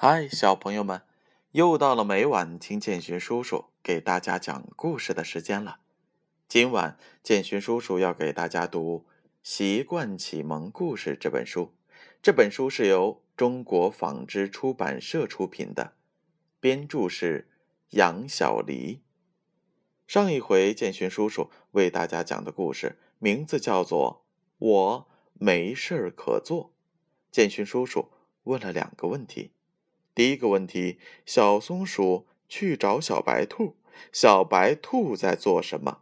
嗨，小朋友们，又到了每晚听建勋叔叔给大家讲故事的时间了。今晚建勋叔叔要给大家读《习惯启蒙故事》这本书。这本书是由中国纺织出版社出品的，编著是杨小黎。上一回建勋叔叔为大家讲的故事名字叫做《我没事儿可做》。建勋叔叔问了两个问题。第一个问题：小松鼠去找小白兔，小白兔在做什么？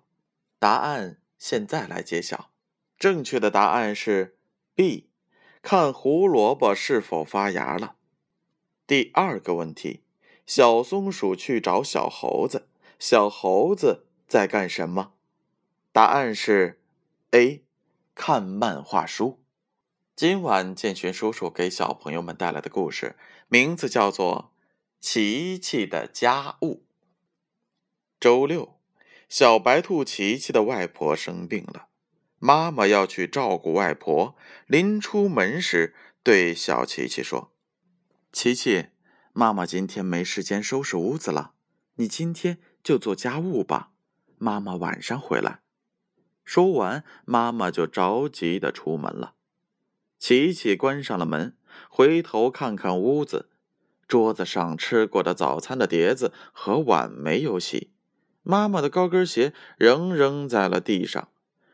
答案现在来揭晓。正确的答案是 B，看胡萝卜是否发芽了。第二个问题：小松鼠去找小猴子，小猴子在干什么？答案是 A，看漫画书。今晚建勋叔叔给小朋友们带来的故事，名字叫做《琪琪的家务》。周六，小白兔琪琪的外婆生病了，妈妈要去照顾外婆。临出门时，对小琪琪说：“琪琪，妈妈今天没时间收拾屋子了，你今天就做家务吧，妈妈晚上回来。”说完，妈妈就着急的出门了。琪琪关上了门，回头看看屋子，桌子上吃过的早餐的碟子和碗没有洗，妈妈的高跟鞋仍扔在了地上，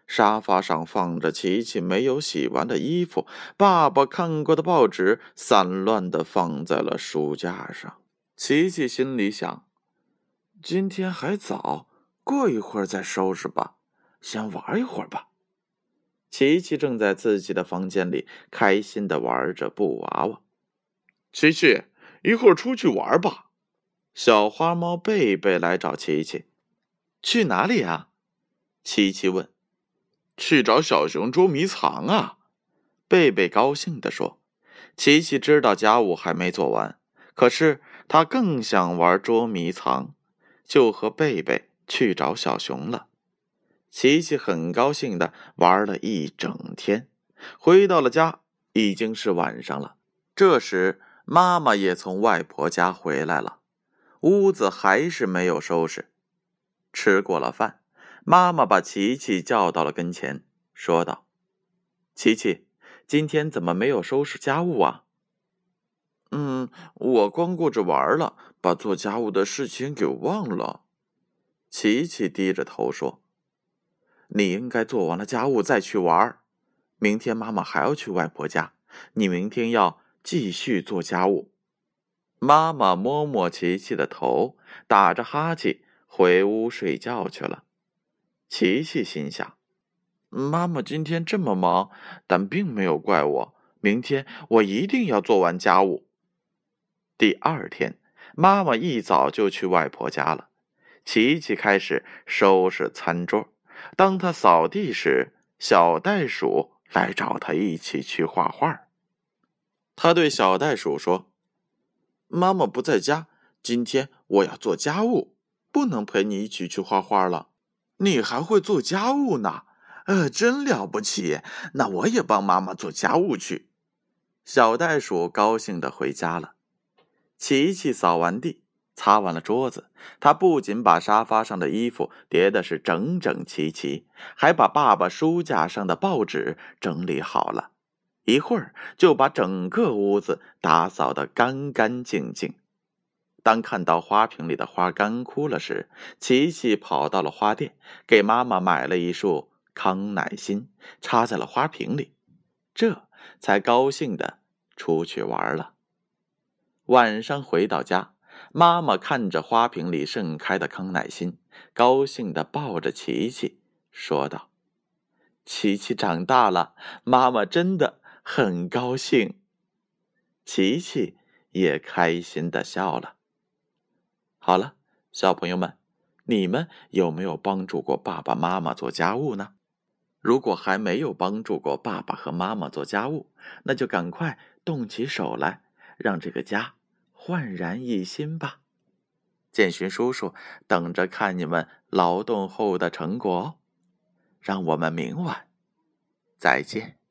沙发上放着琪琪没有洗完的衣服，爸爸看过的报纸散乱的放在了书架上。琪琪心里想：今天还早，过一会儿再收拾吧，先玩一会儿吧。琪琪正在自己的房间里开心的玩着布娃娃。琪琪，一会儿出去玩吧。小花猫贝贝来找琪琪。去哪里啊？琪琪问。去找小熊捉迷藏啊！贝贝高兴地说。琪琪知道家务还没做完，可是他更想玩捉迷藏，就和贝贝去找小熊了。琪琪很高兴的玩了一整天，回到了家，已经是晚上了。这时，妈妈也从外婆家回来了，屋子还是没有收拾。吃过了饭，妈妈把琪琪叫到了跟前，说道：“琪琪，今天怎么没有收拾家务啊？”“嗯，我光顾着玩了，把做家务的事情给忘了。”琪琪低着头说。你应该做完了家务再去玩明天妈妈还要去外婆家，你明天要继续做家务。妈妈摸摸琪琪的头，打着哈欠回屋睡觉去了。琪琪心想：妈妈今天这么忙，但并没有怪我。明天我一定要做完家务。第二天，妈妈一早就去外婆家了。琪琪开始收拾餐桌。当他扫地时，小袋鼠来找他一起去画画。他对小袋鼠说：“妈妈不在家，今天我要做家务，不能陪你一起去画画了。你还会做家务呢？呃，真了不起！那我也帮妈妈做家务去。”小袋鼠高兴的回家了。琪琪扫完地。擦完了桌子，他不仅把沙发上的衣服叠的是整整齐齐，还把爸爸书架上的报纸整理好了。一会儿就把整个屋子打扫得干干净净。当看到花瓶里的花干枯了时，琪琪跑到了花店，给妈妈买了一束康乃馨，插在了花瓶里，这才高兴的出去玩了。晚上回到家。妈妈看着花瓶里盛开的康乃馨，高兴地抱着琪琪，说道：“琪琪长大了，妈妈真的很高兴。”琪琪也开心地笑了。好了，小朋友们，你们有没有帮助过爸爸妈妈做家务呢？如果还没有帮助过爸爸和妈妈做家务，那就赶快动起手来，让这个家。焕然一新吧，建勋叔叔等着看你们劳动后的成果哦。让我们明晚再见。